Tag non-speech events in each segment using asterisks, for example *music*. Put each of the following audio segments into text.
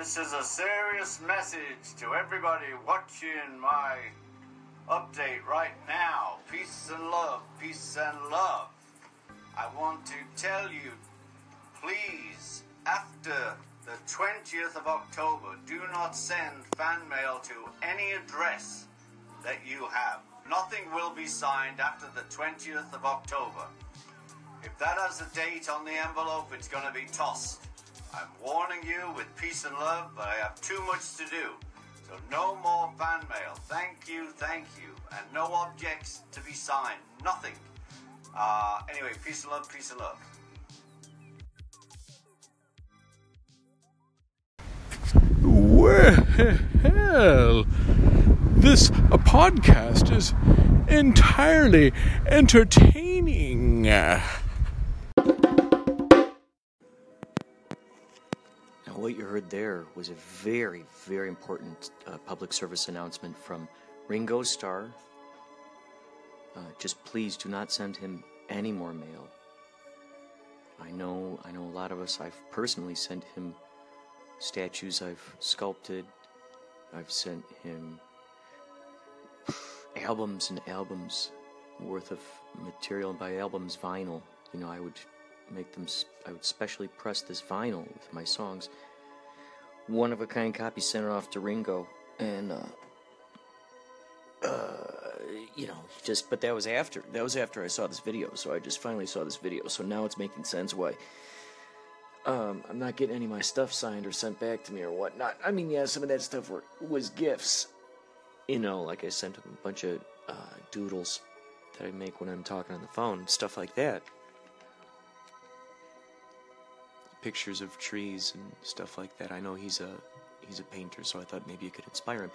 This is a serious message to everybody watching my update right now. Peace and love, peace and love. I want to tell you, please, after the 20th of October, do not send fan mail to any address that you have. Nothing will be signed after the 20th of October. If that has a date on the envelope, it's going to be tossed. I'm warning you with peace and love, but I have too much to do. So no more fan mail. Thank you, thank you. And no objects to be signed. Nothing. Uh, anyway, peace and love, peace and love. Well, this a podcast is entirely entertaining. What you heard there was a very, very important uh, public service announcement from Ringo Starr. Uh, just please do not send him any more mail. I know, I know a lot of us. I've personally sent him statues I've sculpted. I've sent him albums and albums worth of material, by albums, vinyl. You know, I would make them. I would specially press this vinyl with my songs. One of a kind copy sent off to Ringo, and uh, uh, you know, just. But that was after. That was after I saw this video. So I just finally saw this video. So now it's making sense why. Um, I'm not getting any of my stuff signed or sent back to me or whatnot. I mean, yeah, some of that stuff were was gifts. You know, like I sent him a bunch of uh, doodles that I make when I'm talking on the phone, stuff like that. Pictures of trees and stuff like that. I know he's a he's a painter, so I thought maybe it could inspire him.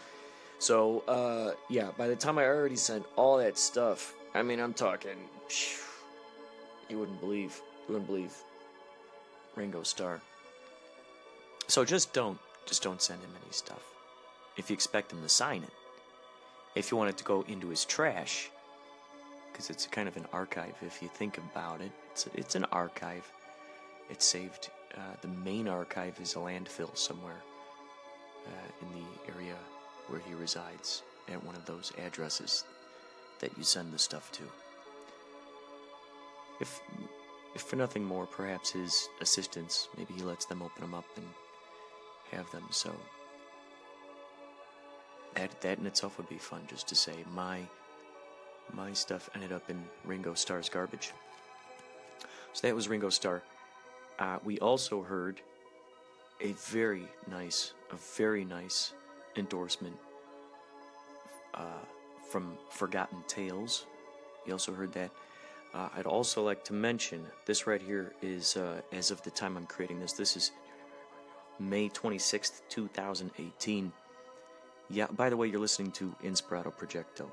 So, uh, yeah, by the time I already sent all that stuff, I mean, I'm talking, phew, you wouldn't believe, you wouldn't believe Ringo Starr. So just don't, just don't send him any stuff. If you expect him to sign it, if you want it to go into his trash, because it's kind of an archive. If you think about it, it's it's an archive. It's saved. Uh, the main archive is a landfill somewhere uh, in the area where he resides, at one of those addresses that you send the stuff to. If if for nothing more, perhaps his assistants, maybe he lets them open them up and have them. So that that in itself would be fun, just to say my my stuff ended up in Ringo Starr's garbage. So that was Ringo Starr. Uh, we also heard a very nice, a very nice endorsement uh, from Forgotten Tales. You also heard that. Uh, I'd also like to mention this right here is, uh, as of the time I'm creating this, this is May 26th, 2018. Yeah, by the way, you're listening to Inspirato Projecto.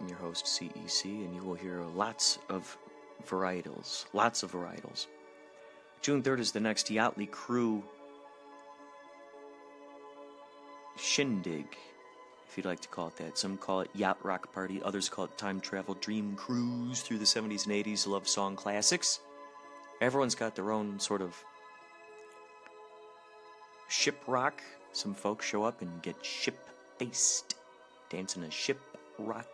I'm your host, CEC, and you will hear lots of varietals. Lots of varietals. June 3rd is the next Yachtly Crew shindig, if you'd like to call it that. Some call it Yacht Rock Party, others call it Time Travel Dream Cruise through the 70s and 80s love song classics. Everyone's got their own sort of ship rock. Some folks show up and get ship faced, dancing a ship rock,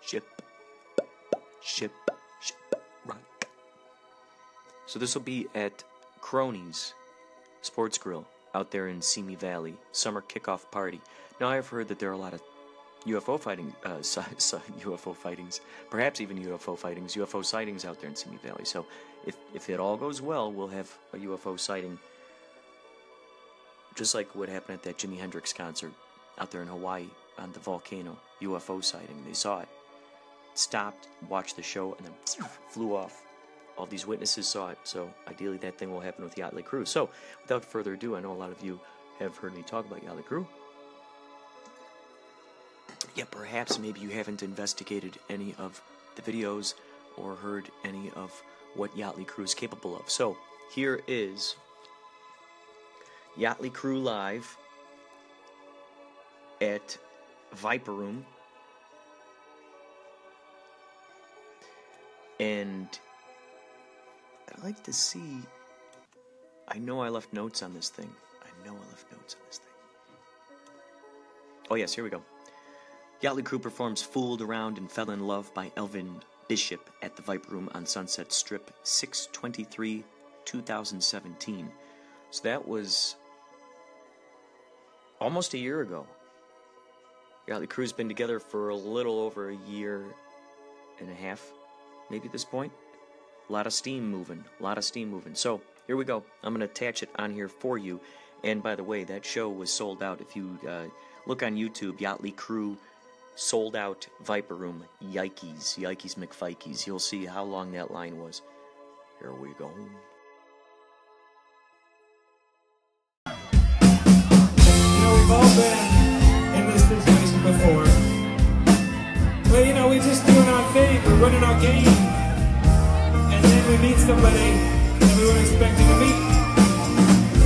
ship, ship, ship. So this will be at Cronies Sports Grill out there in Simi Valley, summer kickoff party. Now I've heard that there are a lot of UFO fighting, uh, *laughs* UFO fightings, perhaps even UFO fightings, UFO sightings out there in Simi Valley. So if if it all goes well, we'll have a UFO sighting, just like what happened at that Jimi Hendrix concert out there in Hawaii on the volcano. UFO sighting. They saw it, stopped, watched the show, and then *laughs* flew off. All these witnesses saw it, so ideally that thing will happen with Yachtly Crew. So, without further ado, I know a lot of you have heard me talk about Yachtly Crew. Yet perhaps maybe you haven't investigated any of the videos or heard any of what Yachtly Crew is capable of. So, here is Yachtly Crew Live at Viper Room. And I'd like to see. I know I left notes on this thing. I know I left notes on this thing. Oh, yes, here we go. Yachtly Crew performs Fooled Around and Fell in Love by Elvin Bishop at the Viper Room on Sunset Strip 623 2017. So that was almost a year ago. Yachtly Crew's been together for a little over a year and a half, maybe at this point. A lot of steam moving, a lot of steam moving. So here we go. I'm going to attach it on here for you. And by the way, that show was sold out. If you uh, look on YouTube, Yachtly Crew sold out Viper Room, Yikes, Yikes McFikes. You'll see how long that line was. Here we go. You know, we've all been in this situation before. Where, you know, we're just doing our thing, we're running our game. Then we meet somebody that we weren't expecting to meet.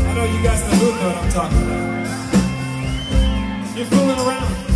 I know you guys know who know what I'm talking about. You're fooling around.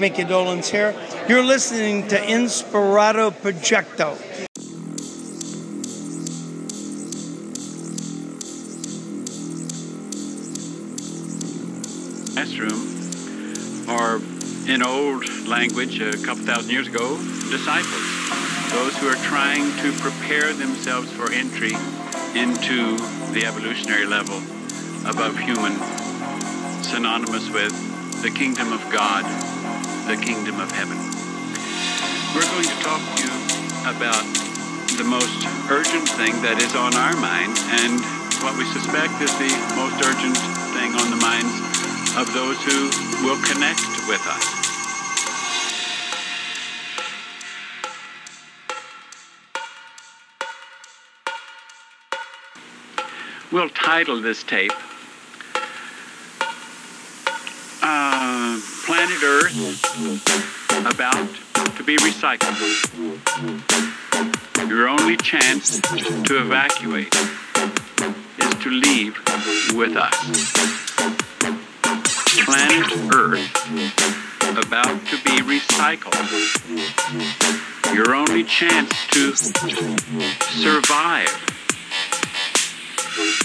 Micky Dolenz here. You're listening to Inspirato Projecto. classroom are, in old language, a couple thousand years ago, disciples. Those who are trying to prepare themselves for entry into the evolutionary level above human, synonymous with the kingdom of God, the kingdom of heaven. We're going to talk to you about the most urgent thing that is on our minds and what we suspect is the most urgent thing on the minds of those who will connect with us. We'll title this tape uh, Planet Earth About to be Recycled. Your only chance to evacuate is to leave with us planet Earth about to be recycled. Your only chance to survive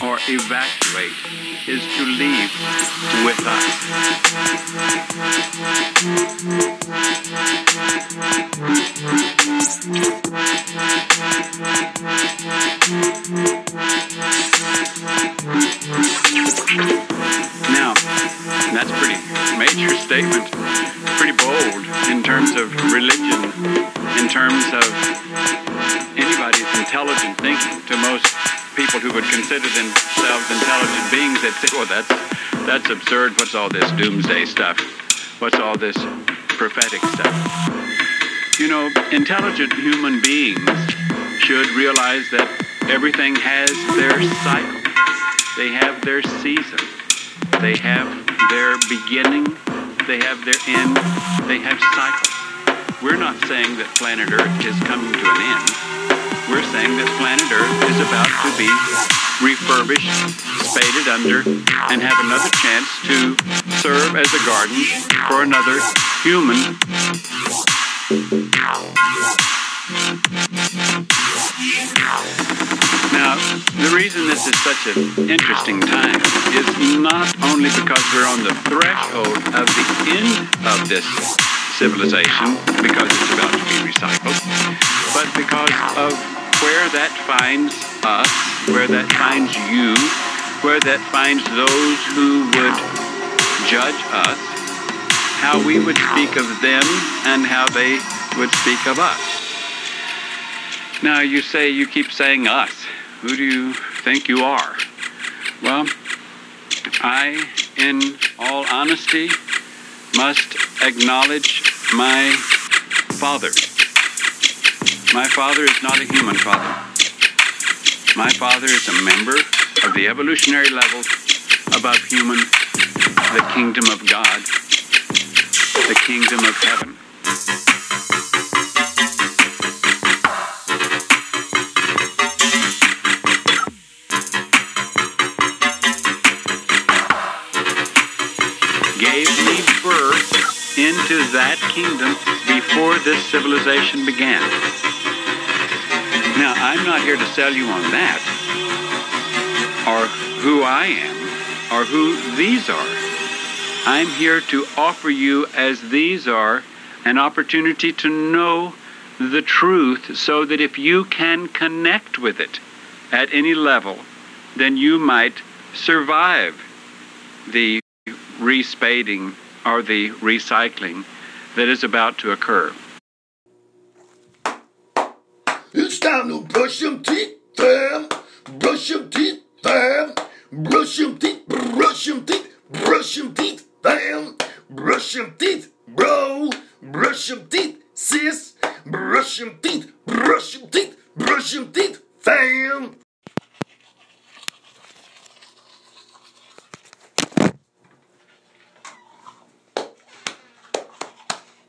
or evacuate is to leave with us. Now, that's pretty major statement, pretty bold in terms of religion, in terms of anybody's intelligent thinking. To most people who would consider themselves intelligent beings, they'd say, well, that's, that's absurd. What's all this doomsday stuff? What's all this prophetic stuff? You know, intelligent human beings should realize that everything has their cycle. They have their season. They have their beginning. They have their end. They have cycles. We're not saying that planet Earth is coming to an end. We're saying that planet Earth is about to be refurbished, spaded under, and have another chance to serve as a garden for another human. Now, the reason this is such an interesting time is not only because we're on the threshold of the end of this civilization, because it's about to be recycled, but because of where that finds us, where that finds you, where that finds those who would judge us, how we would speak of them, and how they would speak of us. Now, you say, you keep saying us. Who do you think you are? Well, I, in all honesty, must acknowledge my father. My father is not a human father. My father is a member of the evolutionary level above human, the kingdom of God, the kingdom of heaven. gave into that kingdom before this civilization began. Now, I'm not here to sell you on that, or who I am, or who these are. I'm here to offer you, as these are, an opportunity to know the truth so that if you can connect with it at any level, then you might survive the respading or the recycling that is about to occur. It's time to brush them teeth, fam. Brush them teeth, fam. Brush them teeth, brush them teeth, brush them teeth, fam. Brush them teeth, bro. Brush them teeth, sis. Brush them teeth, brush them teeth, brush them teeth, fam.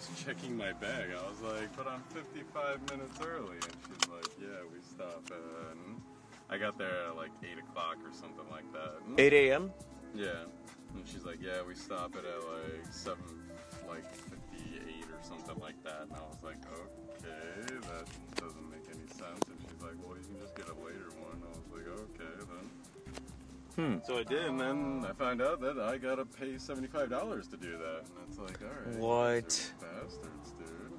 that? Yeah, I missed checking my bag. I was like, but I'm 55 minutes early. And she's like, yeah, we stop at. And I got there at like 8 o'clock or something like that. Hmm? 8 a.m. Yeah. And she's like, yeah, we stop it at like 7, like 58 or something like that. And I was like, okay, that doesn't make any sense. And she's like, well, you can just get a later one. I was like, okay, then. Hmm. So I did, and then I found out that I gotta pay $75 to do that. And it's like, alright. What? Bastards, dude.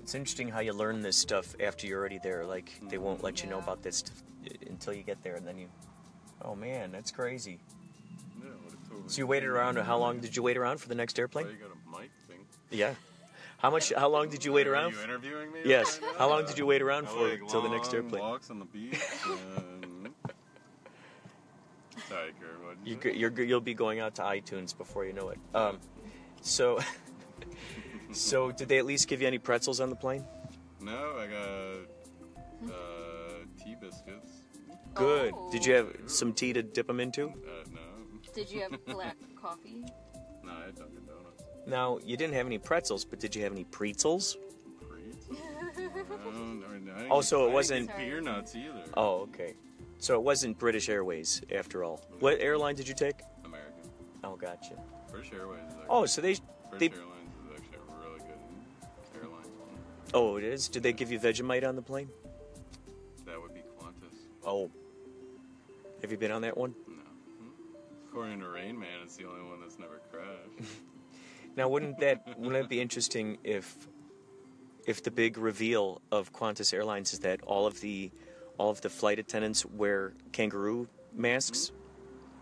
It's interesting how you learn this stuff after you're already there. Like they won't let you know about this stuff until you get there, and then you. Oh man, that's crazy. Yeah, what a totally. So you waited around. How long did you wait around for the next Why airplane? you got a mic thing? Yeah. How much? How long did you wait Are around? you interviewing me? Yes. right? How long did you wait around I for like till the next airplane? Walks on the beach. And... Sorry, You, you're, you'll be going out to iTunes before you know it. Um, so, *laughs* so did they at least give you any pretzels on the plane? No, I got uh, tea biscuits. Good. Oh. Did you have some tea to dip them into? Uh, no, Did you have *laughs* black coffee? no, I had Dunkin' Donuts. Now you didn't have any pretzels, but did you have any pretzels? Pretzels. No, no, no, I Oh, so it wasn't- get beer nuts either. Oh, okay. So it wasn't British Airways after all. What airline did you take? American. Oh, gotcha. British Airways is. Oh, so they, British they. Airlines is actually a really good airline. Oh, it is. Did they give you Vegemite on the plane? That would be Qantas. Oh. Have you been on that one? No. Hmm? According to Rain Man, it's the only one that's never crashed. *laughs* Now, wouldn't that wouldn't it be interesting if if the big reveal of Qantas Airlines is that all of the all of the flight attendants wear kangaroo masks?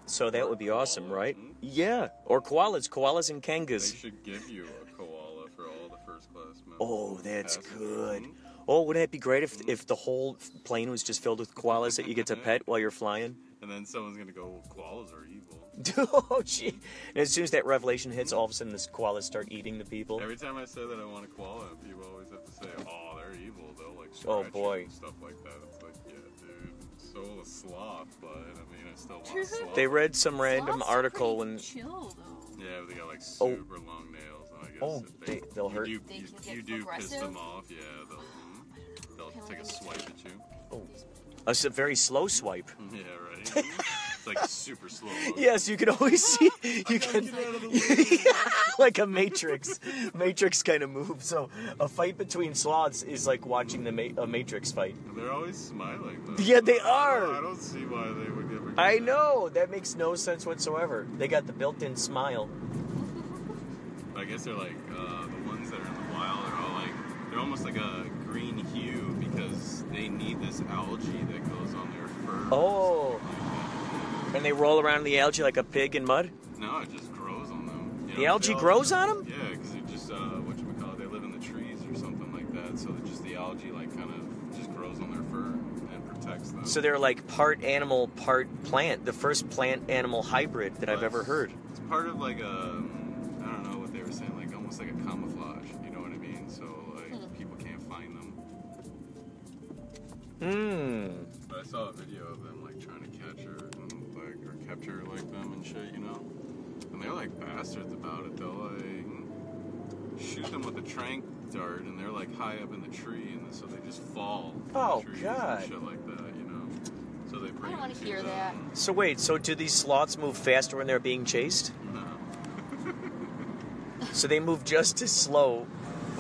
So that would be awesome, right? Yeah, or koalas, koalas and kangas. they should give you a koala for all the first class members. Oh, that's good. Oh, wouldn't it be great if if the whole plane was just filled with koalas that you get to *laughs* pet while you're flying? And then someone's gonna go, well, koalas are evil. *laughs* oh, gee. And as soon as that revelation hits, all of a sudden, the koalas start eating the people. Every time I say that I want a koala, people always have to say, "Oh, they're evil. They'll like Oh, scratch you boy. and stuff like that." It's like, yeah, dude, so a sloth, but I mean, I still want a sloth. They read some random Sloths are article pretty when chill though. Yeah, they got like Oh. super long nails, and I guess Oh, if they- they'll you hurt? Do, They you, can get you do piss aggressive? them off. Yeah, they'll *sighs* mm, they'll take a a swipe at you. a s- very slow swipe. *laughs* Yeah, right. *laughs* like super slow. Yes, you can always see. You can *laughs* like a matrix, matrix kind of move. So a fight between sloths is like watching the ma- a matrix fight. They're always smiling. Though. Yeah, they I don't- are. I don't see why they would ever. I that. know that makes no sense whatsoever. They got the built-in smile. I guess they're like uh, the ones that are in the wild are all like they're almost like a green hue because they need this algae that goes on their fur. Oh, and they roll around in the algae like a pig in mud. No, it just grows on them. You The algae grows on them? Yeah, because it just uh, what you call they live in the trees or something like that. So just the algae like kind of just grows on their fur and protects them. So they're like part animal, part plant. The first plant-animal hybrid that I've ever heard. It's part of like a I don't know what they were saying, like almost like a camouflage. You know what I mean? So like people can't find them. Hmm. But I saw a video of them like trying to catch her and like or capture like them and shit, you know. And they're like bastards about it. They'll like shoot them with a trank dart, and they're like high up in the tree, and so they just fall. from the Oh, trees God. And shit like that, you know. So they bring. don't wanna hear the- that. So wait, so do these sloths move faster when they're being chased? No. So they move just as slow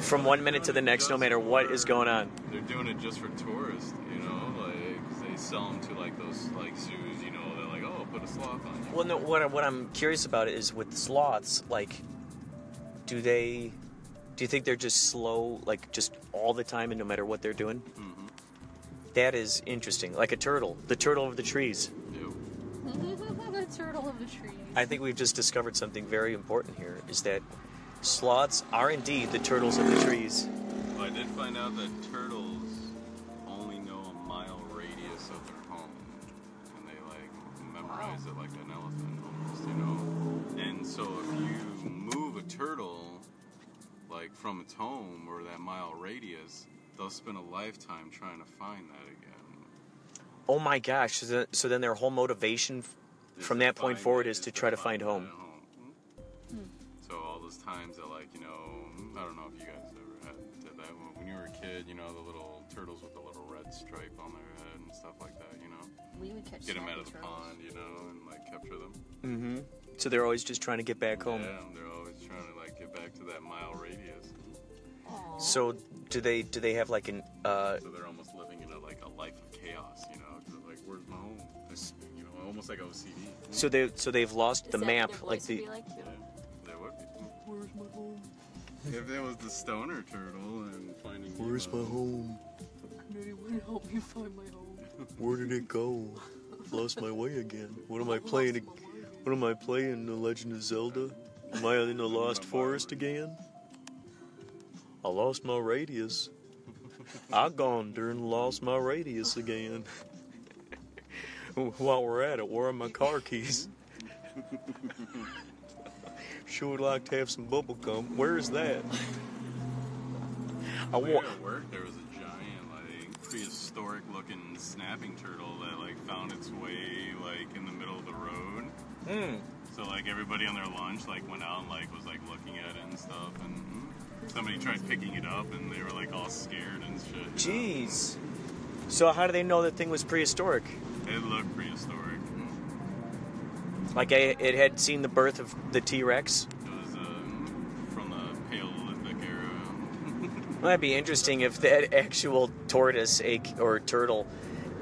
from one minute to the next, no matter what is going on. They're doing it just for tourists, you know. Like 'cause they sell them to like those like zoos, you know. They're like, oh, put a sloth on you. Well, no, what, I- what I'm curious about is with sloths, like, do they, do you think they're just slow, like, just all the time and no matter what they're doing? Mm-hmm. That is interesting. Like a turtle, the turtle of the trees. Ew. *laughs* turtle of the trees. I think we've just discovered something very important here is that sloths are indeed the turtles of the trees. Well, I did find out that turtles so if you move a turtle like from its home or that mile radius, they'll spend a lifetime trying to find that again. Oh my gosh! So, the, so then their whole motivation f- from that point find forward is to try to find that home. So all those times that like you know, I don't know if you guys ever had did that when- when you were a kid. You know the little turtles with the little red stripe on their head and stuff like that. You know, We would catch get them out of the turtles. pond. You know, and like capture them. Mm-hmm. So they're always just trying to get back home. Yeah, they're always trying to like get back to that mile radius. Aw. So do they do they have like an uh, So they're almost living in a like a life of chaos. You know, 'cause like where's my home? It's, you know, almost like OCD. so they so they've lost Is the that map what their like voice would the be like? Yeah, they would be. Where's my home? If it was the stoner turtle and finding Where's my home? Anyone help me find my home? Where did it go? Lost my way again. What am I playing? What am I playing? The Legend of Zelda? Am I in the *laughs* Lost Forest again? I lost my radius. I *laughs* gone and lost my radius again. While we're at it, where are my car keys? *laughs* sure would like to have some bubble gum. Where is that? I Where want. at work there was a giant, like prehistoric looking snapping turtle that like found its way like in the middle of the road. Hmm. So like everybody on their lunch like went out and like was like looking at it and stuff, and mm, somebody tried picking it up and they were like all scared and shit. you know? Jeez. So how do they know that thing was prehistoric? It looked prehistoric. Like I, it had seen the birth of the T Rex. It was um, from the Paleolithic era. Well, that'd be interesting if that actual tortoise or turtle,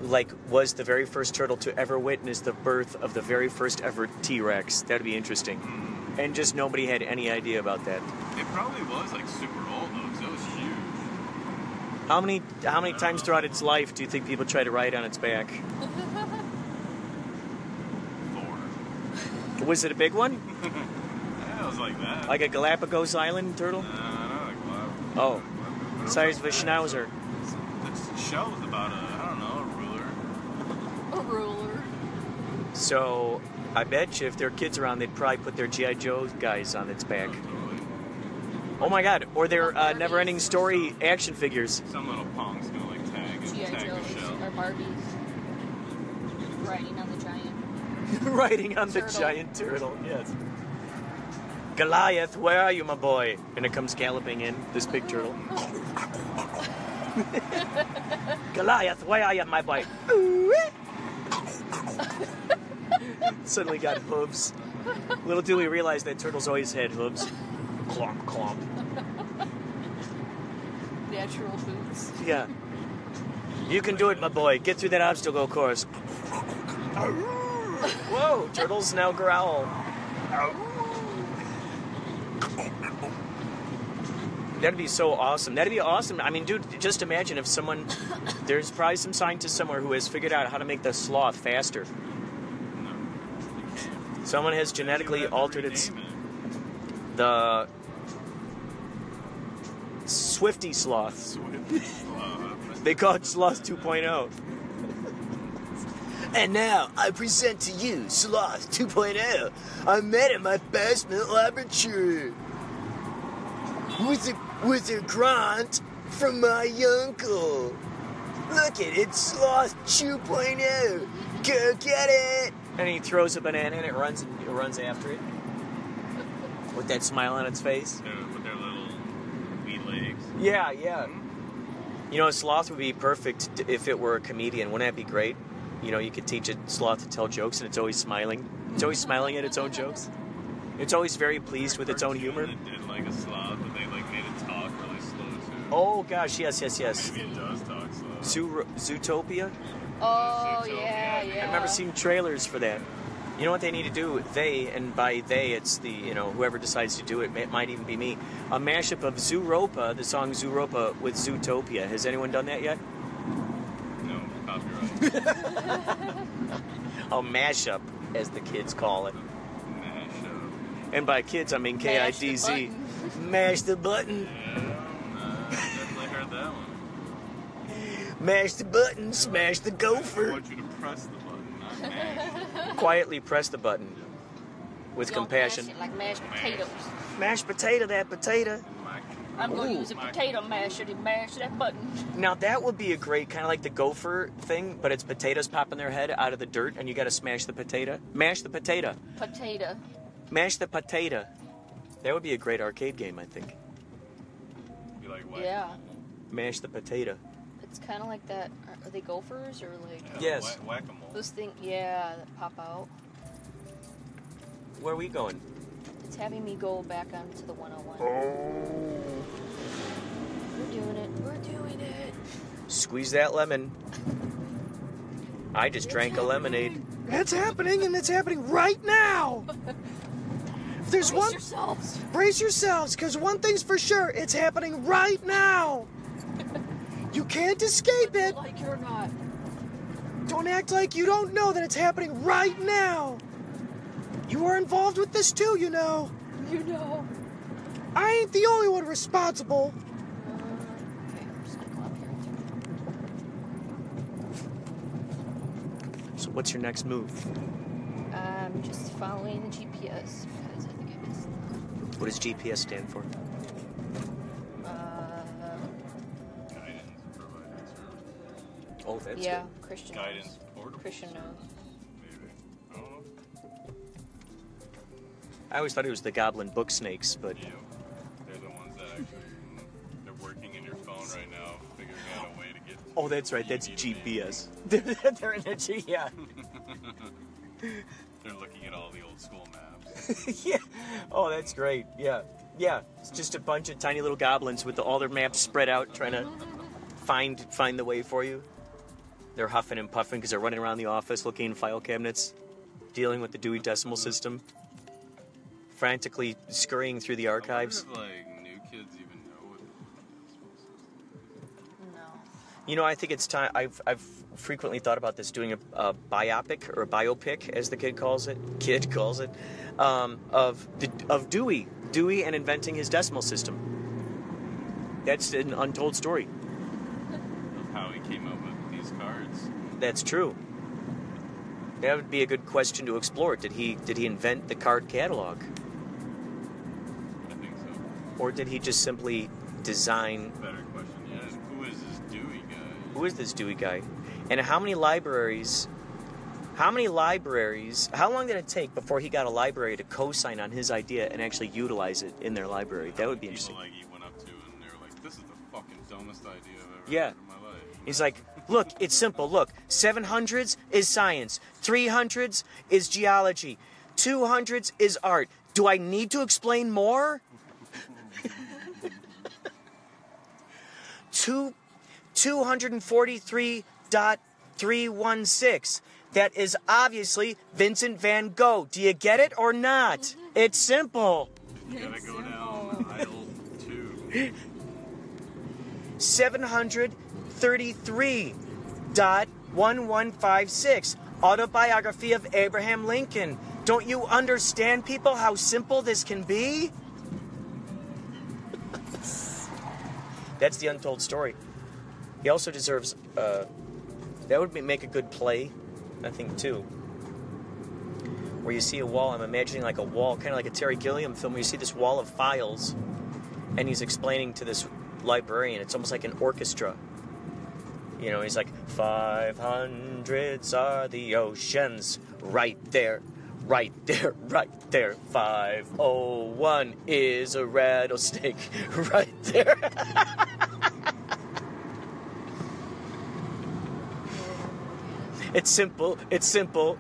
like, was the very first turtle to ever witness the birth of the very first ever T Rex. That'd be interesting. Hmm. And just nobody had any idea about that. It probably was like super old though, 'cause it was huge. How many how many times throughout its life do you think people try to ride on its back? Four. Was it a big one? *laughs* Yeah, it was like that. Like a Galapagos Island turtle? Nah, not like wow. Oh, size of a schnauzer. The shell was about a, I don't know, a ruler. A ruler. So I bet you if there are kids around, they'd probably put their GI Joe guys on its back. Oh my God! Or their uh, never-ending story action figures. Some little pong's gonna like tag and G.I. tag the Joes shell. or Barbies. Riding on the giant. *laughs* riding on the giant turtle. Yes. Goliath, where are you, my boy? And it comes galloping in, this big turtle. *laughs* Goliath, where are you, my boy? *laughs* *laughs* Suddenly got hooves. Little do we realize that turtles always had hooves. Clomp, clomp. Natural hooves. Yeah. You can do it, my boy. Get through that obstacle course. Whoa, turtles now growl. That'd be so awesome. That'd be awesome. I mean, dude, just imagine if someone, there's probably some scientist somewhere who has figured out how to make the sloth faster. Someone has genetically altered its the Swifty sloth. They call it Sloth 2.0. And now I present to you Sloth 2.0. I met in my basement laboratory with a with a grant from my uncle. Look at it, Sloth 2.0. Go get it. And he throws a banana and it runs and it runs after it. With that smile on its face. They're- with their little wee legs. Yeah, yeah. Hmm? You know, a sloth would be perfect if it were a comedian. Wouldn't that be great? You know, you could teach a sloth to tell jokes and it's always smiling. It's always smiling at its own jokes. It's always very pleased with its own humor. Did like a sloth, but they like made it talk really slow too. Oh gosh, yes, yes, yes. Maybe it does talk slow. Zoo- Zootopia? Oh yeah, yeah. I remember seeing trailers for that. You know what they need to do? They, and by they, it's the, you know, whoever decides to do it, it might even be me. A mashup of Zooropa, the song Zooropa, with Zootopia. Has anyone done that yet? No, copyright. *laughs* A mashup. as the kids call it. Mash up. And by kids, I mean K I D Z. Mash the button. Mash the button. Yeah, uh, definitely heard that one. Mash the button. Smash the gopher. I want you to press the button, not *laughs* mash. Quietly press the button with Don't compassion. mash it like mashed potatoes. Mash potato that potato. I'm gonna use a potato masher to mash that button. Now that would be a great kind of like the gopher thing, but it's potatoes popping their head out of the dirt, and you got to smash the potato. Mash the potato. Potato. Mash the potato. That would be a great arcade game, I think. Be like, what? Yeah. Mash the potato. It's kind of like that. Are, are they gophers or like Yes. Whack- Whack-a-mole. those things, Yeah, that pop out. Where are we going? It's having me go back onto the 101. Oh. We're doing it. We're doing it. Squeeze that lemon. I just drank a lemonade. It's happening, and it's happening right now. If *laughs* There's Brace one. yourselves. Brace yourselves, because one thing's for sure: it's happening right now. You can't escape it. Like or not. Don't act like you don't know that it's happening right now. You are involved with this too, you know. You know. I ain't the only one responsible. Uh, okay, I'm just gonna go up here. So what's your next move? I'm just following the GPS because I think I missed. What does GPS stand for? Oh, that's yeah, Christian. Guidance knows. Christian knows. Maybe. I don't know. I always thought it was the goblin book snakes, but Yeah. They're the ones that actually they're working in your phone right now, figuring out a way to get. oh, that's right. That's you need to be. GPS. *laughs* They're in a G. Yeah. *laughs* They're looking at all the old school maps. *laughs* yeah. Oh, that's great. Yeah. Yeah. It's just a bunch of tiny little goblins with the, all their maps spread out, trying to find find the way for you. They're huffing and puffing because they're running around the office looking in file cabinets, dealing with the Dewey Decimal System, frantically scurrying through the archives. I if, like new kids even know what the No. You know, I think it's time. I've I've frequently thought about this doing a, a biopic or a biopic, as the kid calls it. Kid calls it um, of the, of Dewey, Dewey, and inventing his decimal system. That's an untold story. of how he came up with these cards. That's true. That would be a good question to explore. Did he did he invent the card catalog, I think so. or did he just simply design? Better question. Yeah. Who is this Dewey guy? Who is this Dewey guy? And how many libraries? How many libraries? How long did it take before he got a library to co-sign on his idea and actually utilize it in their library? That would be People interesting. like he went up to and they were like, "This is the fucking dumbest idea I've ever Yeah. heard in my life." He's like, look, it's simple. Look, 700s is science, 300s is geology, 200s is art. Do I need to explain more? *laughs* Two, 243.316. That is obviously Vincent van Gogh. Do you get it or not? It's simple. You gotta go down aisle two. *laughs* 733.1156. Autobiography of Abraham Lincoln. Don't you understand, people, how simple this can be? That's the untold story. He also deserves. Uh, that would make a good play, I think, too. Where you see a wall, I'm imagining like a wall, kind of like a Terry Gilliam film, where you see this wall of files, and he's explaining to this librarian. It's almost like an orchestra. You know, he's like, 500s are the oceans, right there, right there, *laughs* right there. 501 is a rattlesnake, *laughs* right there. *laughs* it's simple, it's simple.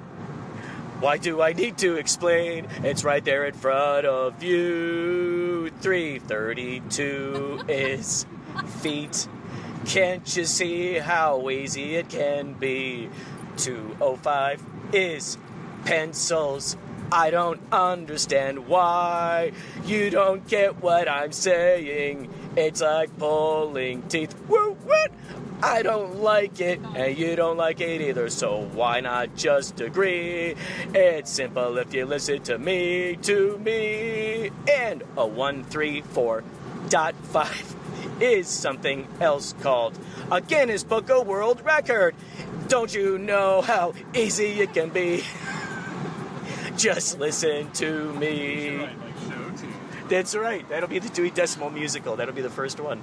Why do I need to explain? It's right there in front of you. 332 is feet. Can't you see how easy it can be? 205 is pencils. I don't understand why you don't get what I'm saying. It's like pulling teeth. Woo, what? I don't like it, and you don't like it either, so why not just agree? It's simple if you listen to me, to me. And a 134 dot 5 is something else called a Guinness Book of World Record. Don't you know how easy it can be? *laughs* Just listen to me. Like show tune. That's right. That'll be the Dewey Decimal musical. That'll be the first one.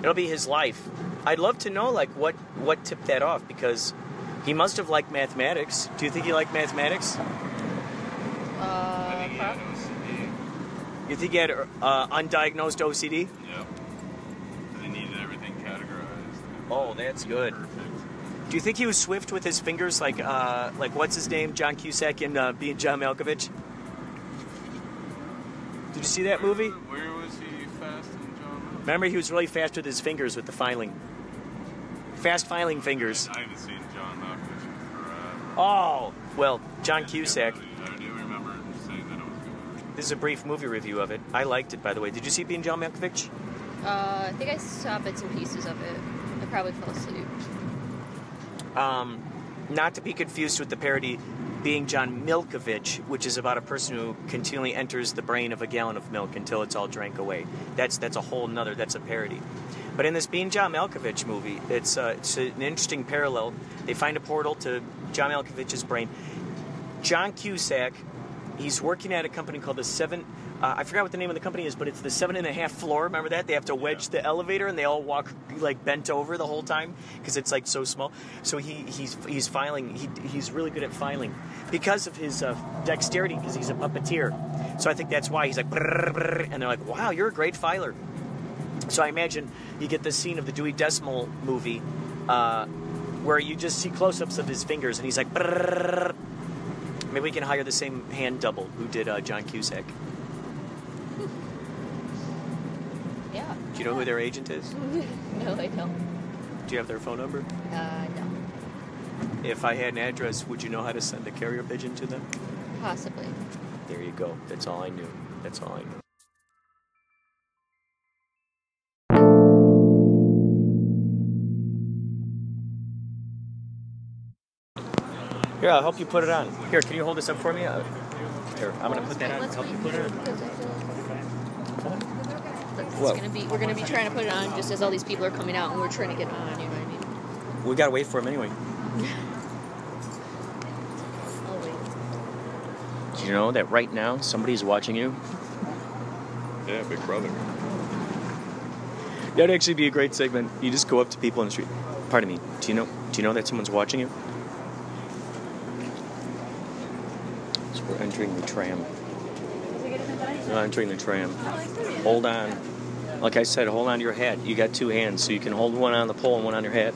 It'll be his life. I'd love to know like what what tipped that off because he must have liked mathematics. Do you think he liked mathematics? I Uh, think he had OCD. You think he had uh, undiagnosed OCD? Yep. They needed everything categorized. Oh, that's good. Perfect. Do you think he was swift with his fingers, like uh, like what's his name, John Cusack in uh, being John Malkovich? Did you see that movie? Where, where was he fast in John Malkovich? Remember, he was really fast with his fingers with the filing. Fast filing fingers. I haven't seen John Malkovich forever. Oh, well, John Cusack. I do remember him saying that it was good. This is a brief movie review of it. I liked it, by the way. Did you see Being John Malkovich? uh, I think I saw bits and pieces of it. I probably fell asleep. Um, not to be confused with the parody Being John Milkovich, which is about a person who continually enters the brain of a gallon of milk until it's all drank away. That's that's a whole nother. That's a parody. But in this Being John Malkovich movie, it's uh, it's an interesting parallel. They find a portal to John Malkovich's brain. John Cusack, he's working at a company called the Seven. Uh, I forgot what the name of the company is, but it's the seven and a half floor. Remember that? They have to wedge the elevator, and they all walk like bent over the whole time because it's like so small. So he he's he's filing. He, he's really good at filing because of his uh, dexterity because he's a puppeteer. So I think that's why he's like, brrr, brrr, and they're like, wow, you're a great filer. So I imagine you get this scene of the Dewey Decimal movie uh, where you just see close-ups of his fingers, and he's like. Maybe we can hire the same hand double who did uh, John Cusack. *laughs* Yeah. Do you know who their agent is? *laughs* no, I don't. Do you have their phone number? Uh, no. If I had an address, would you know how to send a carrier pigeon to them? Possibly. There you go. That's all I knew. That's all I knew. Here, I'll help you put it on. Here, can you hold this up for me? Uh, here, I'm gonna put that on. Let's Help you put it on. because I feel like it's What? gonna be. We're gonna be trying to put it on just as all these people are coming out, and we're trying to get on. You know what I mean? We gotta wait for him anyway. *laughs* I'll wait. Do you know that right now somebody's watching you? Yeah, Big Brother. That'd actually be a great segment. You just go up to people in the street. Pardon me. Do you know? Do you know that someone's watching you? So we're entering the tram. We're entering the tram. Hold on. Like I said, hold on to your hat. You got two hands, so you can hold one on the pole and one on your hat.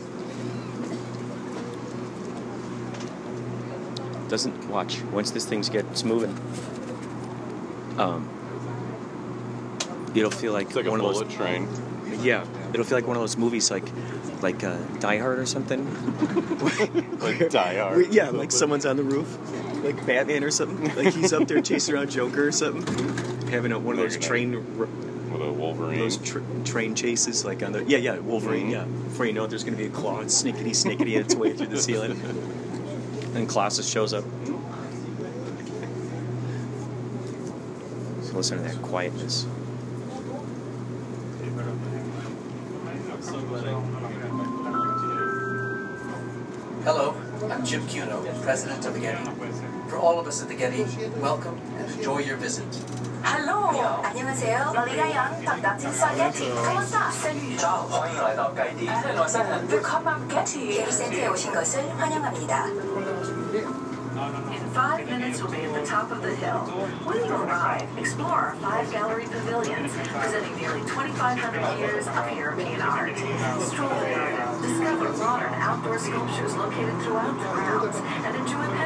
Doesn't watch. Once this thing gets moving, um, it'll feel like like a one of those train. yeah, it'll feel like one of those movies, like like uh, Die Hard or something. *laughs* Like Die Hard. *laughs* Yeah, like someone's on the roof, like Batman or something. Like he's up there chasing around Joker or something, having a, one of They're those train r- With a Wolverine. those tr- train chases, like on the yeah yeah Wolverine Mhm. yeah. Before you know it, there's gonna be a claw and snickety snickety its way through the ceiling, and Colossus shows up. So listen to that quietness. Hello, I'm Jim Cuno, president of the Getty for all of us at the Getty, welcome and enjoy your visit. Hello. 안녕하세요. 러리가 양 박다진 사게티. Comment ça? Salut. Getty Ahlan wa sahlan. Getty. 게리센터에 오신 것을 환영합니다. In five minutes, we'll be at the top of the hill. When you arrive, explore our five gallery pavilions, presenting nearly 2,500 years of European art. Stroll the garden, discover modern outdoor sculptures located throughout the grounds, and enjoy the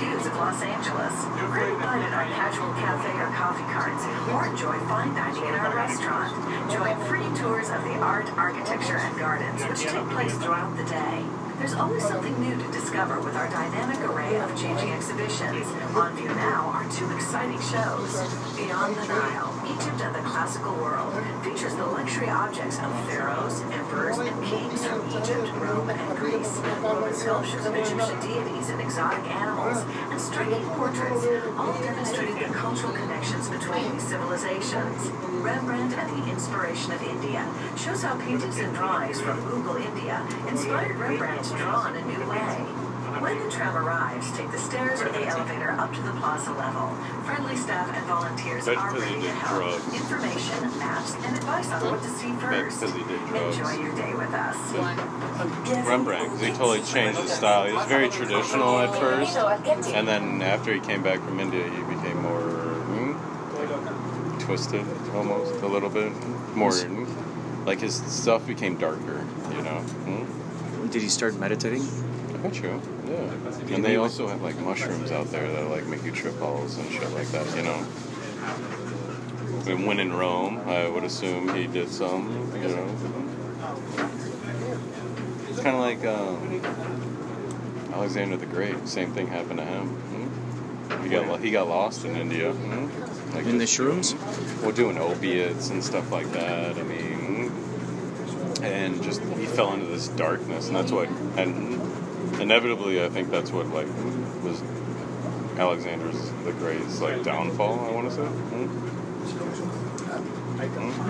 views of Los Angeles. Grab bite at our casual cafe or coffee carts, or enjoy fine dining in our restaurant. Join free tours of the art, architecture, and gardens, which take place throughout the day. There's always something new to discover with our dynamic array of changing exhibitions. On view now are two exciting shows. Beyond the Nile, Egypt and the Classical World features the luxury objects of pharaohs, emperors, and kings from Egypt, Rome, and Greece. Roman sculptures of Egyptian deities and exotic animals, and striking portraits, all demonstrating the cultural connections between these civilizations. Rembrandt and the Inspiration of India shows how paintings and drawings from Mughal India inspired Rembrandt to draw a new way. When the tram arrives, take the stairs or the elevator up to the plaza level. Friendly staff and volunteers Bet are 'cause he ready to did help. drugs. Information, maps, and advice on what to see Bet first. 'cause he did drugs. Enjoy your day with us. Rembrandt, 'cause he totally changed his style. He was very traditional at first, and then after he came back from India, he became more mm, like, twisted, almost a little bit more. Like his stuff became darker, you know. Mm? Did he start meditating? I bet you, yeah. And they also have like mushrooms out there that like make you trip balls and shit like that, you know. And when in Rome, I would assume he did some, you know. It's kind of like um, Alexander the Great. Same thing happened to him. hmm? He got he got lost in India. hmm? Like In the shrooms? doing- Well, doing opiates and stuff like that. I mean, and just he fell into this darkness, and that's what and inevitably I think that's what like was Alexander's the Great's like downfall. I want to say. Hmm?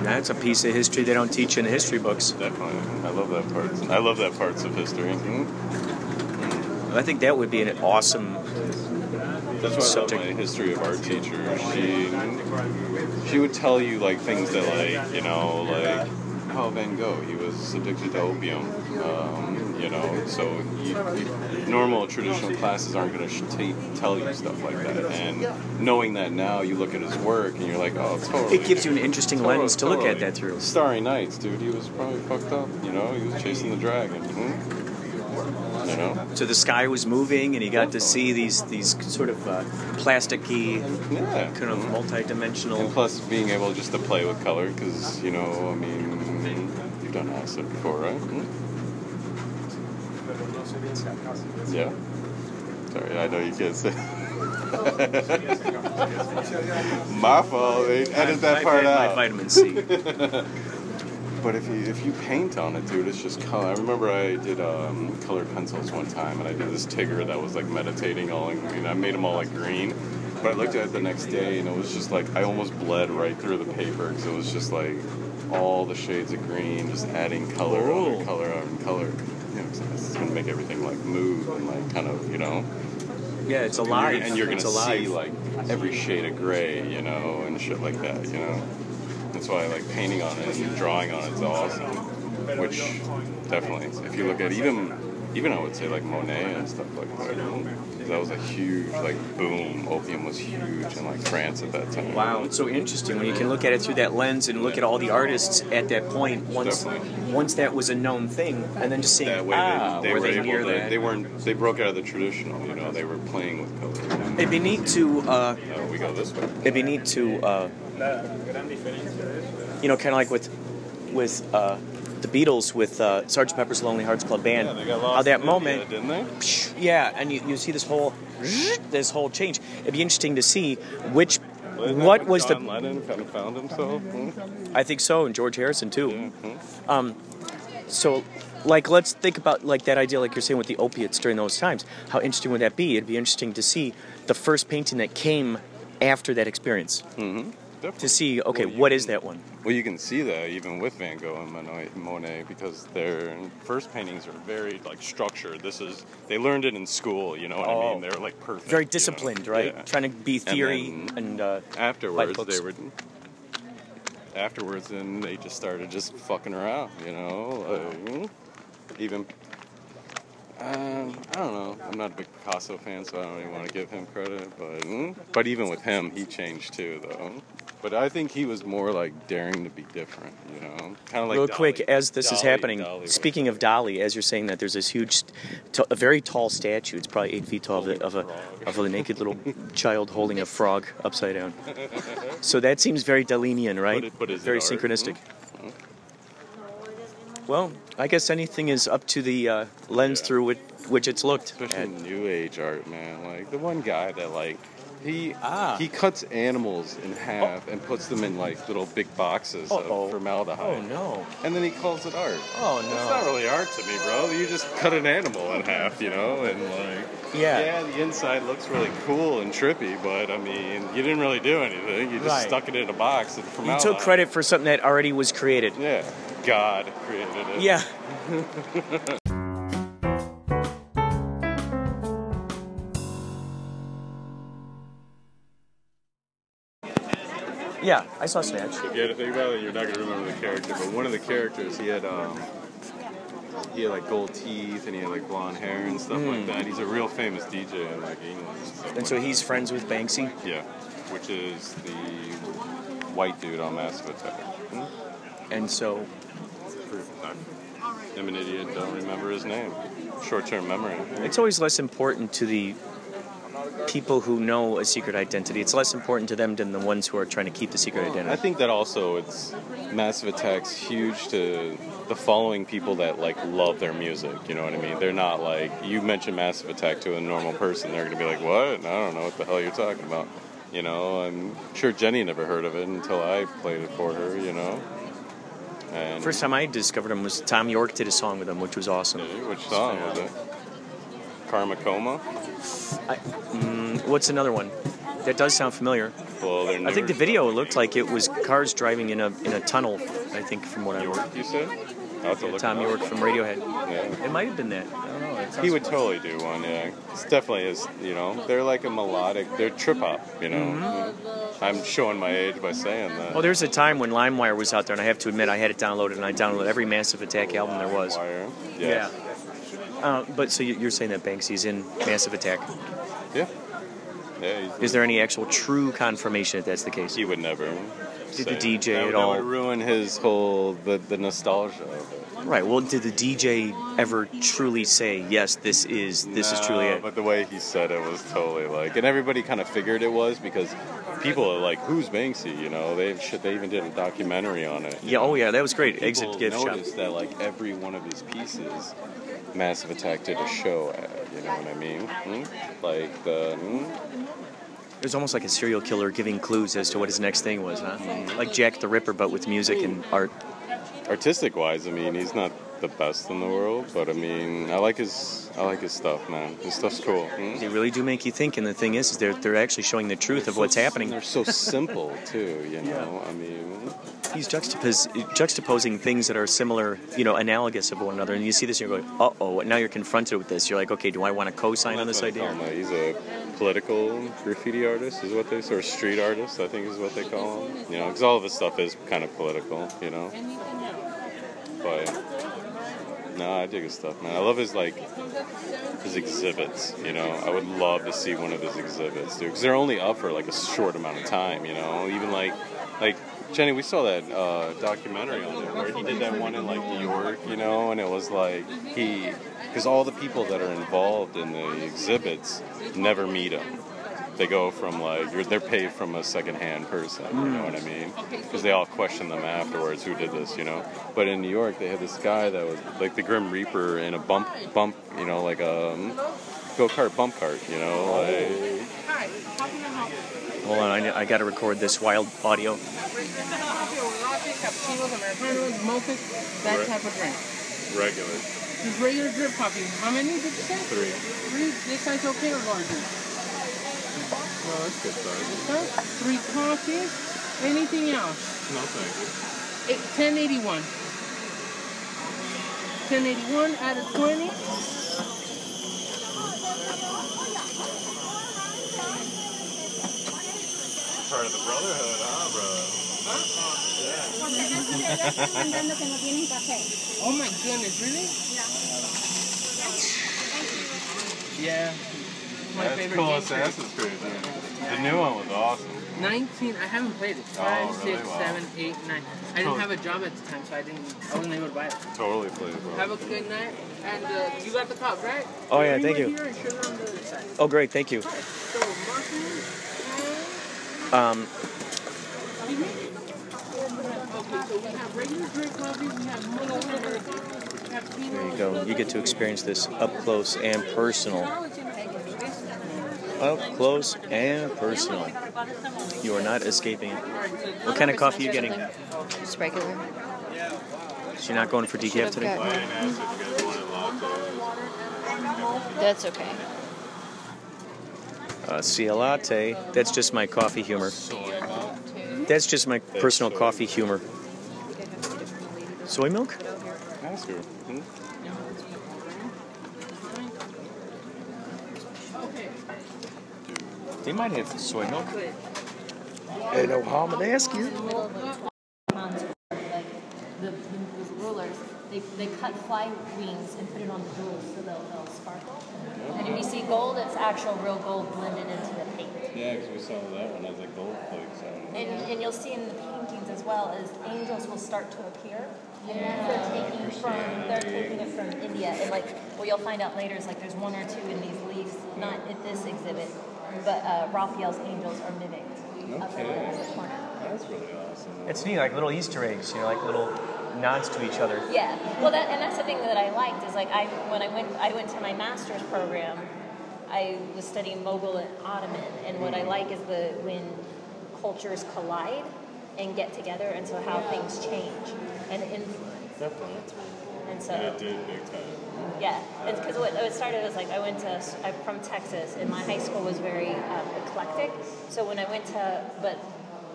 That's a piece of history they don't teach in the history books. Definitely, I love that part. I love that parts of history. Hmm? I think that would be an awesome That's why subject. I love my history of art teacher. She she would tell you like things that like you know like how Van Gogh he was addicted to opium. Um, you know, so you, you, normal traditional classes aren't going to sh- t- tell you stuff like that. And knowing that now, you look at his work and you're like, oh, totally. It gives you an interesting lens to look at that through. Starry Nights, dude. He was probably fucked up. You know, he was chasing the dragon. Hmm? You know. So the sky was moving, and he got to see these these sort of uh, plasticky, Yeah. kind of multi-dimensional. And plus, being able just to play with color, because you know, I mean, acid before, right? Hmm? Yeah. Sorry, I know you can't say. *laughs* My fault. They edit that part had my out. vitamin C. *laughs* But if you if you paint on it, dude, it's just color. I remember I did um, colored pencils one time, and I did this Tigger that was like meditating all in green. I made them all like green, but I looked at it the next day, and it was just like I almost bled right through the paper because it was just like all the shades of green, just adding color, Whoa. on color, on color. You know, it's gonna make everything like move and like kind of you know. Yeah, it's And alive. you're, and you're gonna it's alive. see like every shade of gray, you know, and shit like that, you know. That's why like painting on it and drawing on it is awesome. Which definitely, if you look at even, even I would say like Monet and stuff like that. That was a huge like boom. Opium was huge in like France at that time. Wow, it's so interesting when you can look at it through that lens and look at all the artists at that point once once that was a known thing, and then just seeing That way ah, they, they were they able to, that? they weren't they broke out of the traditional. You know, they were playing with color. It'd be neat to uh, Oh, we go this way. it'd be neat to uh, you know, kind of like with with uh, the Beatles with uh, Sgt. Pepper's Lonely Hearts Club Band. Yeah, they got lost how that moment, India, didn't they? yeah, and you, you see this whole this whole change. It'd be interesting to see which what was John the Lennon kind of found himself? Hmm? I think so, and George Harrison too. hmm. Um, so, like, let's think about like that idea, like you're saying with the opiates during those times. How interesting would that be? It'd be interesting to see the first painting that came after that experience. Mm-hmm. To see, okay, Well, what is can- that one? Well, you can see that even with Van Gogh and Monet, Monet because their first paintings are very like structured. This is they learned it in school. You know what I Oh. mean? They're like perfect. Very you know? disciplined, right? Yeah. Trying to be And theory then and, uh, afterwards they were afterwards then they just started just fucking around. You know, like, even. Um, I don't know. I'm not a big Picasso fan, so I don't even want to give him credit. But but even with him, he changed too, though. But I think he was more like daring to be different, you know, kind of like Real Dali. quick, as this is happening, was- speaking of Dali, as you're saying that, there's this huge, t- a very tall statue. It's probably eight feet tall of, the, of a of a naked little *laughs* child holding a frog upside down. So that seems very Dalinian, right? But it- but very synchronistic. Well, I guess anything is up to the uh, lens through which, which it's looked. Especially at. new age art, man. Like the one guy that like he Ah. he cuts animals in half and puts them in like little big boxes Uh-oh. of formaldehyde. Oh no! And then he calls it art. Oh no! It's not really art to me, bro. You just cut an animal in half, you know, and like Yeah. yeah, the inside looks really cool and trippy, but I mean, you didn't really do anything. You just Right. stuck it in a box of You took credit for something that already was created. Yeah, God created it. Yeah. *laughs* Yeah, I saw Snatch. Forget it. Think about it. You're not gonna remember the character, but one of the characters, he had um, he had like gold teeth and he had like blonde hair and stuff Mm. like that. He's a real famous DJ in like England. And, And like so that. he's friends with Banksy. yeah, which is the white dude on Massive Attack. Hmm? And so I'm an idiot. Don't remember his name. Short-term memory. it's always less important to the people who know a secret identity. It's less important to them than the ones who are trying to keep the secret identity. I think that also it's Massive Attack's huge to the following people that like love their music. You know what I mean? They're not like you mention Massive Attack to a normal person, they're gonna be like, "What? I don't know what the hell you're talking about." You know, I'm sure Jenny never heard of it until I played it for her. You know, and First time I discovered him was Thom Yorke did a song with him, which was awesome. which song was it? Karmacoma. I, mm, what's another one? That does sound familiar. Well, they're I think the video looked like it was cars driving in a in a tunnel. I think from what I Yorke, you said. I'll have to look Thom. Yorke from Radiohead. Yeah. It might have been that. I don't know. He would totally do one, yeah. It's definitely is, you know, they're like a melodic, they're trip hop, you know. Mm-hmm. I'm showing my age by saying that. Well, there's a time when LimeWire was out there, and I have to admit, I had it downloaded, and I downloaded every Massive Attack album there was. LimeWire, Yeah. yeah. Uh, but so you- you're saying that Banksy's in Massive Attack? Yeah. Yeah. he's- Is there any actual true confirmation that that's the case? He would never. Did the DJ that, at that all? would ruin his whole the the nostalgia of it. Right. Well, did the DJ ever truly say, "Yes, this is this is truly No, it"? But the way he said it was totally like, and everybody kind of figured it was because people are like, "Who's Banksy?" You know, they shit. They even did a documentary on it. Yeah. Oh, yeah. That was great. People Exit gift shop. noticed that like every one of his pieces, Massive Attack did a show at. You know what I mean? Hmm? Like the. Hmm? It was almost like a serial killer giving clues as to what his next thing was, huh? Like Jack the Ripper, but with music and art. Artistic wise, I mean, he's not the best in the world, but I mean, I like his. I like his stuff, man. His stuff's cool. Hmm? They really do make you think, and the thing is, is they're they're actually showing the truth of what's happening. They're so simple too. You know, I mean. He's juxtapos- juxtaposing things that are similar, you know, analogous of one another, and you see this, and you're going, "Uh oh!" Now you're confronted with this. You're like, "Okay, do I want to co-sign on this That's what I idea?" He's a political graffiti artist, is what they say, or street artist, I think is what they call him. You know, because all of his stuff is kind of political. You know, but no, I dig his stuff, man. I love his like his exhibits. You know, I would love to see one of his exhibits, dude, because they're only up for like a short amount of time. You know, even like like. Jenny, we saw that uh, documentary on there where he did that one in like New York, you know, and it was like he, because all the people that are involved in the exhibits never meet him. They go from like you're, they're paid from a secondhand person, you know what I mean? Because they all question them afterwards who did this, you know. But in New York, they had this guy that was like the Grim Reaper in a bump bump, you know, like um, a go kart bump cart, you know. Oh. Like, Hold on, I, I got to record this wild audio. cappuccinos, americanos, mochas, that type of drink. regular. Just regular drip coffee. How many did you say? Three. Three. This size okay or larger? Oh, that's good size. Okay. Three coffees. Anything else? No thanks. Eight, 1081. 1081 out of 20. Part of the brotherhood, huh, bro? Oh my goodness, really? Yeah. My That's favorite cool game Assassin's Creed. dude. The new one was awesome. 19, I haven't played it. Oh, Five, really? six, Wow. seven, eight, nine. I didn't Cool. have a job at the time, so I didn't. I wasn't able to buy it. Totally played it, bro. Have a good night, and uh, you got the cup, right? Oh, yeah, thank you. Here and sugar on the other side. Oh, great, thank you. Um, Excuse me. Okay, so we have regular drip coffee, we have mono filter coffee, we have There you go. You get to experience this up close and personal. Up close and personal. You are not escaping. What kind of coffee are you getting? Just regular. So you're not going for decaf today? That's okay. Uh, see a latte. That's just my coffee humor. That's just my personal coffee humor. Soy milk? Ask her. Hmm? They might have soy milk. Ain't no harm in asking. the, the, the rulers, they, they cut fly wings and put it on the jewels so they'll, they'll sparkle. And if you see gold, it's actual real gold blended into the paint. Yeah, because we saw that one as a gold flakes on. And, and you'll see in the paintings as well as angels will start to appear. And they're taking from they're taking it from India. And like what you'll find out later is like there's one or two in these leaves, not at this exhibit, but uh, Raphael's angels are mimicked Okay. That's really awesome. It's neat, like little Easter eggs, you know, like little nods to each other. Yeah. Well, that and that's the thing that I liked is like I when I went I went to my master's program, I was studying Mughal and Ottoman, and what I like is the when cultures collide and get together, and so how things change and influence. Definitely. And so And it did big time. yeah, because what it started was like I went to I'm from Texas, and my high school was very um, eclectic. So when I went to, but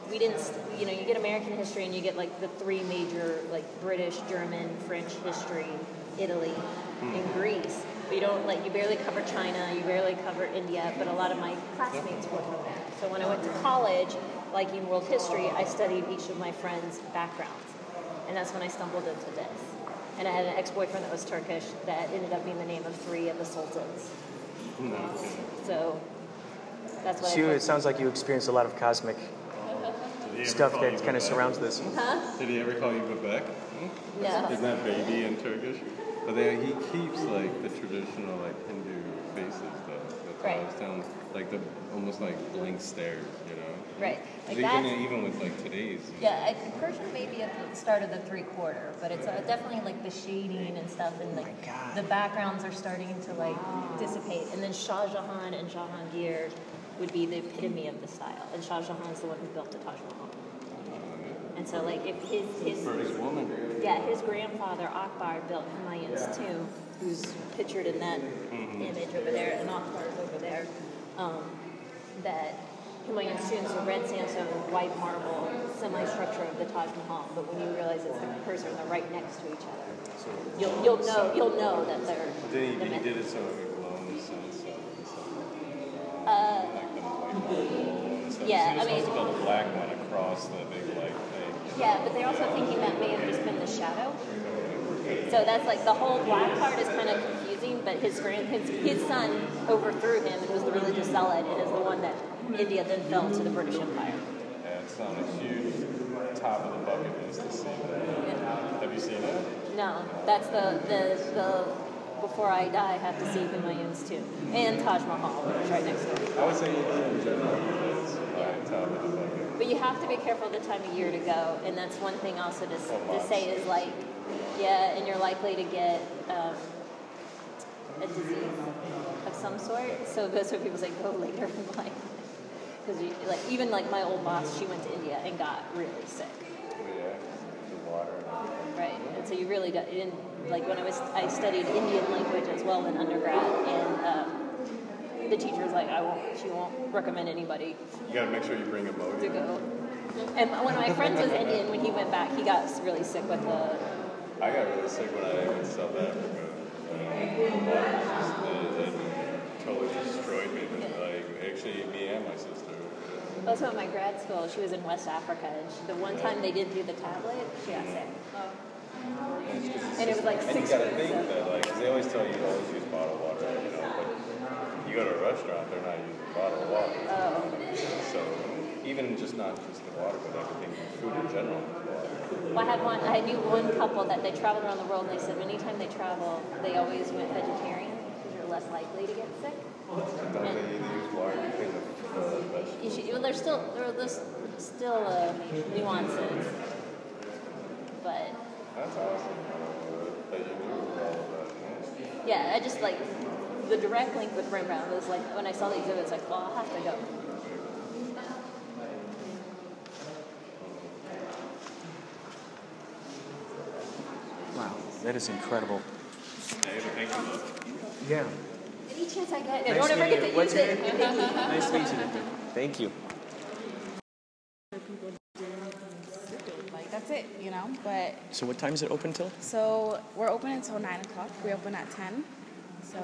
we didn't, you know, you get American history and you get like the three major like British, German, French history, Italy, and Greece. But you don't like you barely cover China, you barely cover India. But a lot of my classmates were from there. So when I went to college, like in world history, I studied each of my friends' backgrounds, and that's when I stumbled into this. And I had an ex-boyfriend that was Turkish that ended up being the name of three of the sultans. No. So that's what So I you, it sounds like you experienced a lot of cosmic Did he ever stuff that you kind of surrounds this. Huh? Did he ever call you Babek? Hmm? No. Isn't that baby in Turkish? But then he keeps like the traditional like Hindu faces though. That's what I Right. was telling. Like the almost like blank stares, you know. Right. Like even even with like today's. Yeah, I, Persian may be at the start of the three quarter, but it's uh, definitely like the shading and stuff, and like the backgrounds are starting to like dissipate. And then Shah Jahan and Jahangir would be the epitome of the style, and Shah Jahan is the one who built the Taj Mahal. And so, like, if his his First woman. yeah, his grandfather Akbar built Humayun's tomb, who's pictured in that image over there, and Akbar's over there. Um, that Tomb is a red sandstone, and white marble semi-structure of the Taj Mahal. But when you realize it's the person, they're right next to each other. You'll you'll know you'll know that they're. But then he, the he did it so it would glow in the and stuff. Uh, Like the white marble yeah, so I mean- supposed to build a black one across the big like thing. Yeah, but they're also thinking that may have just been the shadow. So that's like the whole black part is kind of but his grand his, his son overthrew him and was the religious zealot and is the one that India then fell to the British Empire. Yeah, it's on a huge top of the bucket list to see that. Have you seen it? No, that's the the, the before I die, I have to see Humayun's tomb and Taj Mahal, which is right next door. I would say in general, it's like top of the bucket. But you have to be careful the time of year to go, and that's one thing also to, to say is like, yeah, and you're likely to get um, a disease of some sort. So that's what people say go later in life. Because like even like my old boss, she went to India and got really sick. Yeah, the water. Right, and so you really got in like when I was I studied Indian language as well in undergrad, and um, the teacher was like, I won't, she won't recommend anybody You gotta make sure you bring a boat. to go. And one of my friends was Indian. When he went back, he got really sick with the. I got really sick when I went to South Africa. Totally destroyed me. But like, actually, me and my sister. Also, at my grad school, she was in West Africa, and she, the one time they did do the tablet, she got sick. Mm-hmm. And it was like And six you gotta think that, like, 'cause they always tell you to always use bottled water, you know, but you go to a restaurant, they're not using bottled water. Oh. So even just not just the water, but everything, food in general. Well, I had one. I knew one couple that they traveled around the world, and they said anytime they travel, they always went vegetarian because you're less likely to get sick. Don't they use water to clean the, the You vegetables? should, well, there's still there are still uh, nuances. but That's awesome. That you knew all that. yeah, I just like the direct link with Rembrandt was like when I saw the exhibit, it's like, well, I'll have to go. Wow, that is incredible. Hey, thank you. Yeah. Any chance I get, I Nice don't ever meeting get you. to What's use your it. *laughs* nice to meet you. Thank you. Like that's it, you know. But So what time is it open till? so we're open until nine o'clock. We open at ten. So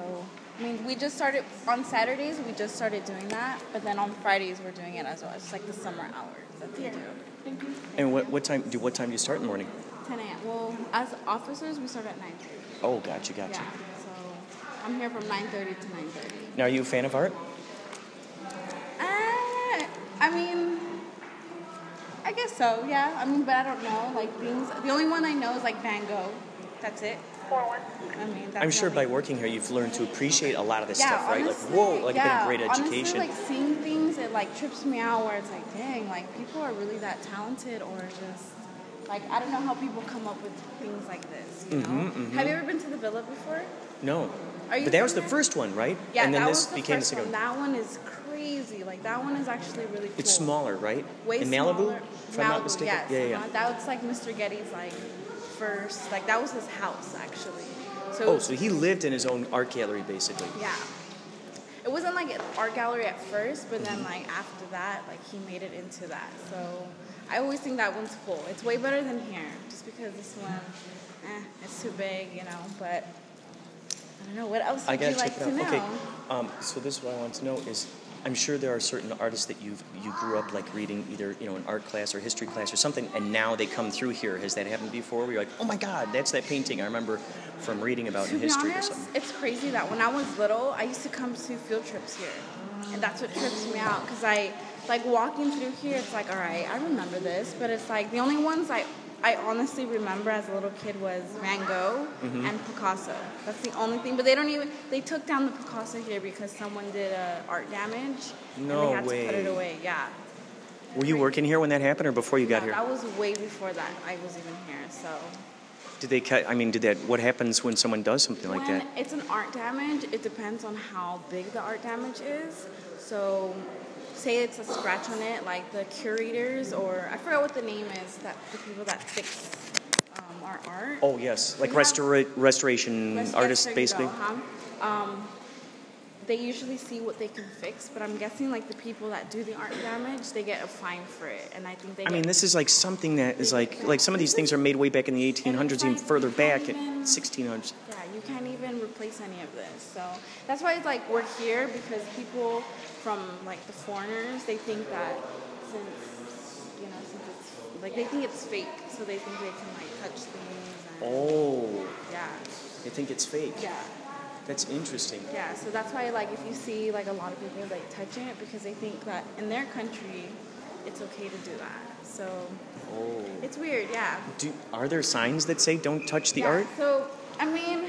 I mean, we just started on Saturdays. We just started doing that, but then on Fridays we're doing it as well. It's like the summer hours that we do. Thank you. And what, what time do what time do you start in the morning? 10 a.m. Well, as officers, we start at 9:30. Oh, gotcha, gotcha. Yeah. So I'm here from 9:30 to 9:30. Now, are you a fan of art? Uh, I mean, I guess so. Yeah. I mean, but I don't know. Like things. The only one I know is like Van Gogh. That's it. I mean, that's I'm sure by working here, you've learned to appreciate a lot of this yeah, stuff, right? honestly, like, whoa, like yeah, a great education. Honestly, like seeing things, it like trips me out. Where it's like, dang, like people are really that talented, or just like I don't know how people come up with things like this. You know? Mhm, mhm. Have you ever been to the villa before? no. Are you but that was the first one, right? Yeah, and then that this was the became first the second one. That one is crazy. Like that one is actually really cool. It's smaller, right? Way In Malibu, smaller. if I'm not mistaken. Yes, yeah, yeah. uh-huh. That was like Mr. Getty's like first. Like that was his house actually. So Oh, was- so he lived in his own art gallery, basically. yeah. It wasn't like an art gallery at first, but then like after that, like he made it into that. So I always think that one's cool. It's way better than here, just because this one, eh, it's too big, you know. But I don't know. What else I would gotta you check like it to out. know? Okay. Um, so this is what I want to know is, I'm sure there are certain artists that you've you grew up like reading either you know an art class or history class or something, and now they come through here. Has that happened before? Where you're like, oh my God, that's that painting I remember from reading about To in history honest, or something. it's crazy that when I was little, I used to come to field trips here, and that's what trips me out because I like walking through here. It's like, all right, I remember this, but it's like the only ones I I honestly remember as a little kid was Van Gogh Mhm. and Picasso. That's the only thing. But they don't even they took down the Picasso here because someone did uh, art damage, and No they had to put it away. Yeah. Were you working here when that happened, or before you got No, here? That was way before that I was even here. So Did they cut? I mean, did that? What happens when someone does something like that? it's an art damage, it depends on how big the art damage is. So, say it's a scratch on it, like the curators, or I forgot what the name is, that the people that fix um, our art. Oh yes, like restora- restoration Yes, yes, artists, you basically. go, huh? Um, they usually see what they can fix, but I'm guessing like the people that do the art damage, they get a fine for it, and I think they. I mean, this is like something that is like like some of these things are made way back in the 1800s, even further back at 1600s. Yeah, you can't even replace any of this. So that's why it's like we're here because people from like the foreigners they think that since you know since it's like they think it's fake, so they think they can like touch things. And, Oh, Yeah. they think it's fake. Yeah. That's interesting. Yeah, so that's why like if you see like a lot of people like touching it because they think that in their country it's okay to do that. So Oh. it's weird, yeah. Do, are there signs that say don't touch the Yeah, art? So, I mean,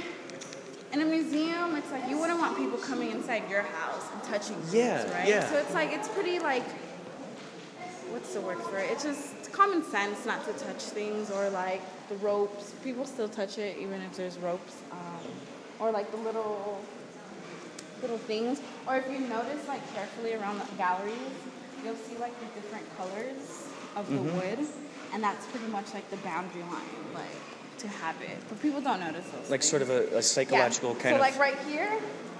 in a museum, it's like you wouldn't want people coming inside your house and touching things, Yeah, right? yeah. So it's like it's pretty like what's the word for it? It's just it's common sense not to touch things or like the ropes. People still touch it even if there's ropes, um, or like the little little things. Or if you notice like carefully around the galleries, you'll see like the different colors of the Mhm. wood, and that's pretty much like the boundary line, like to have it. But people don't notice those. Like sort of a, a psychological yeah. kind so of. So like right here,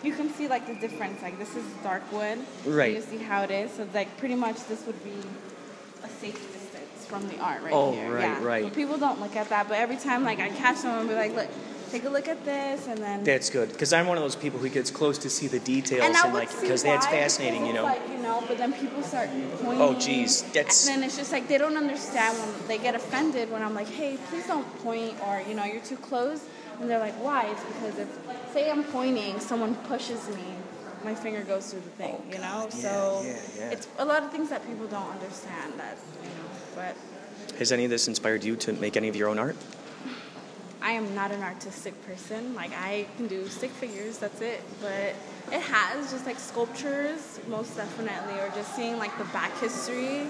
you can see like the difference. Like this is dark wood. Right. You see how it is. So like pretty much this would be a safe distance from the art right Oh, here. right, yeah. right. But people don't look at that. But every time like I catch someone, and be like, look, take a look at this, and then. That's good because I'm one of those people who gets close to see the details and and, like because that's fascinating, you know. Like, know, but then people start pointing. Oh, geez, that's- And then it's just like they don't understand when they get offended when I'm like, hey, please don't point, or you know, you're too close, and they're like, why? It's because if say I'm pointing, someone pushes me, my finger goes through the thing, oh, you know. so yeah, yeah. it's a lot of things that people don't understand. That you know, but Has any of this inspired you to make any of your own art? I am not an artistic person. Like I can do stick figures, that's it. But it has just like sculptures, most definitely, or just seeing like the back history.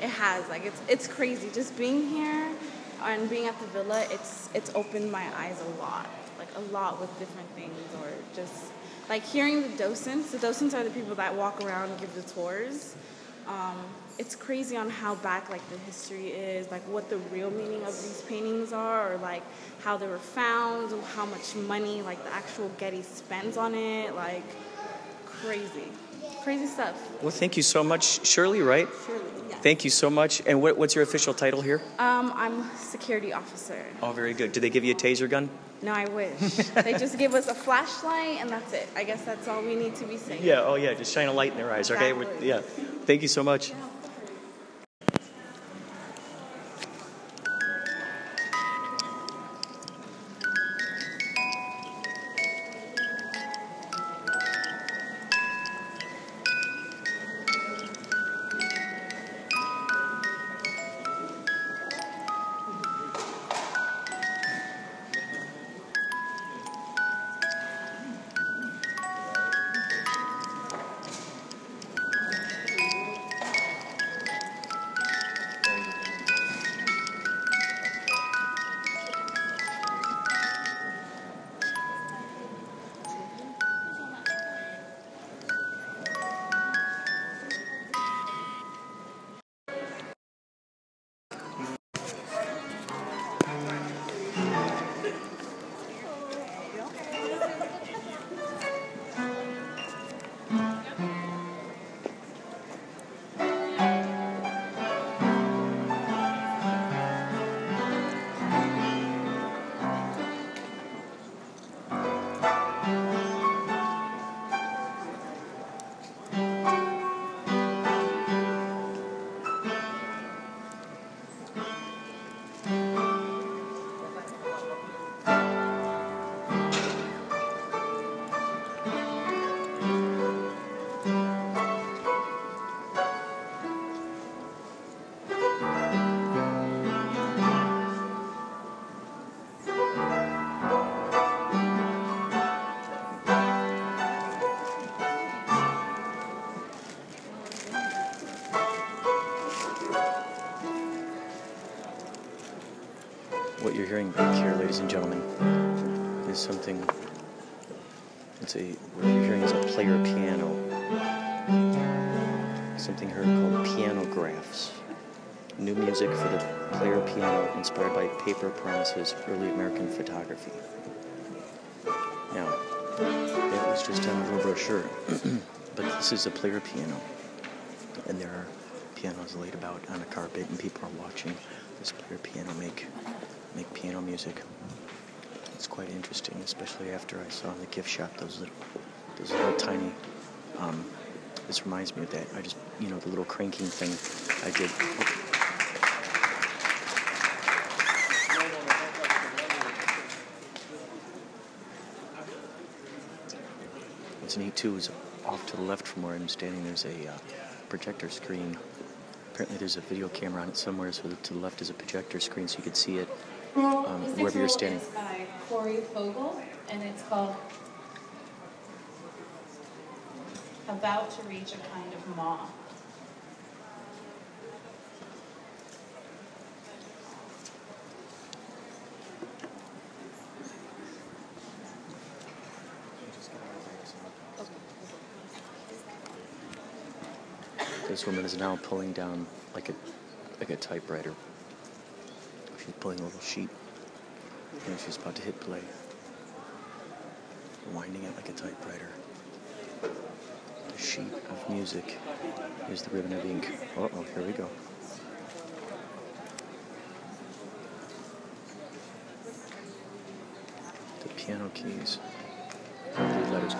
It has like it's it's crazy. Just being here, and being at the villa, it's it's opened my eyes a lot, like a lot with different things, or just like hearing the docents. The docents are the people that walk around and give the tours. Um, it's crazy on how back like the history is, like what the real meaning of these paintings are, or like how they were found, or how much money like the actual Getty spends on it, like crazy, crazy stuff. Well, thank you so much, Shirley. Right? Surely, yes. Thank you so much. And what, what's your official title here? Um, I'm security officer. Oh, very good. Did they give you a taser gun? No, I wish. *laughs* they just give us a flashlight and that's it. I guess that's all we need to be safe. Yeah. Oh, yeah. Just shine a light in their eyes. Okay. We're- Yeah. Thank you so much. What ladies and gentlemen, is something. It's a what you're hearing is a player piano. Something heard called pianographs. New music for the player piano inspired by Paper Promises early American photography. Now, that was just a little brochure, *clears throat* but this is a player piano, and there are pianos laid about on a carpet, and people are watching this player piano make make piano music. It's quite interesting, especially after I saw in the gift shop those little those little tiny. Um, this reminds me of that. I just you know the little cranking thing I did. What's neat too is off to the left from where I'm standing, there's a uh, projector screen. Apparently, there's a video camera on it somewhere, so to the left is a projector screen, so you can see it um, wherever you're standing. is by Corey Fogel, and it's called About to Reach a Kind of Moth. This woman is now pulling down like a like a typewriter. She's pulling a little sheet, and she's about to hit play. Winding it like a typewriter. The sheet of music. Here's the ribbon of ink. Uh oh, here we go. The piano keys. Three letters.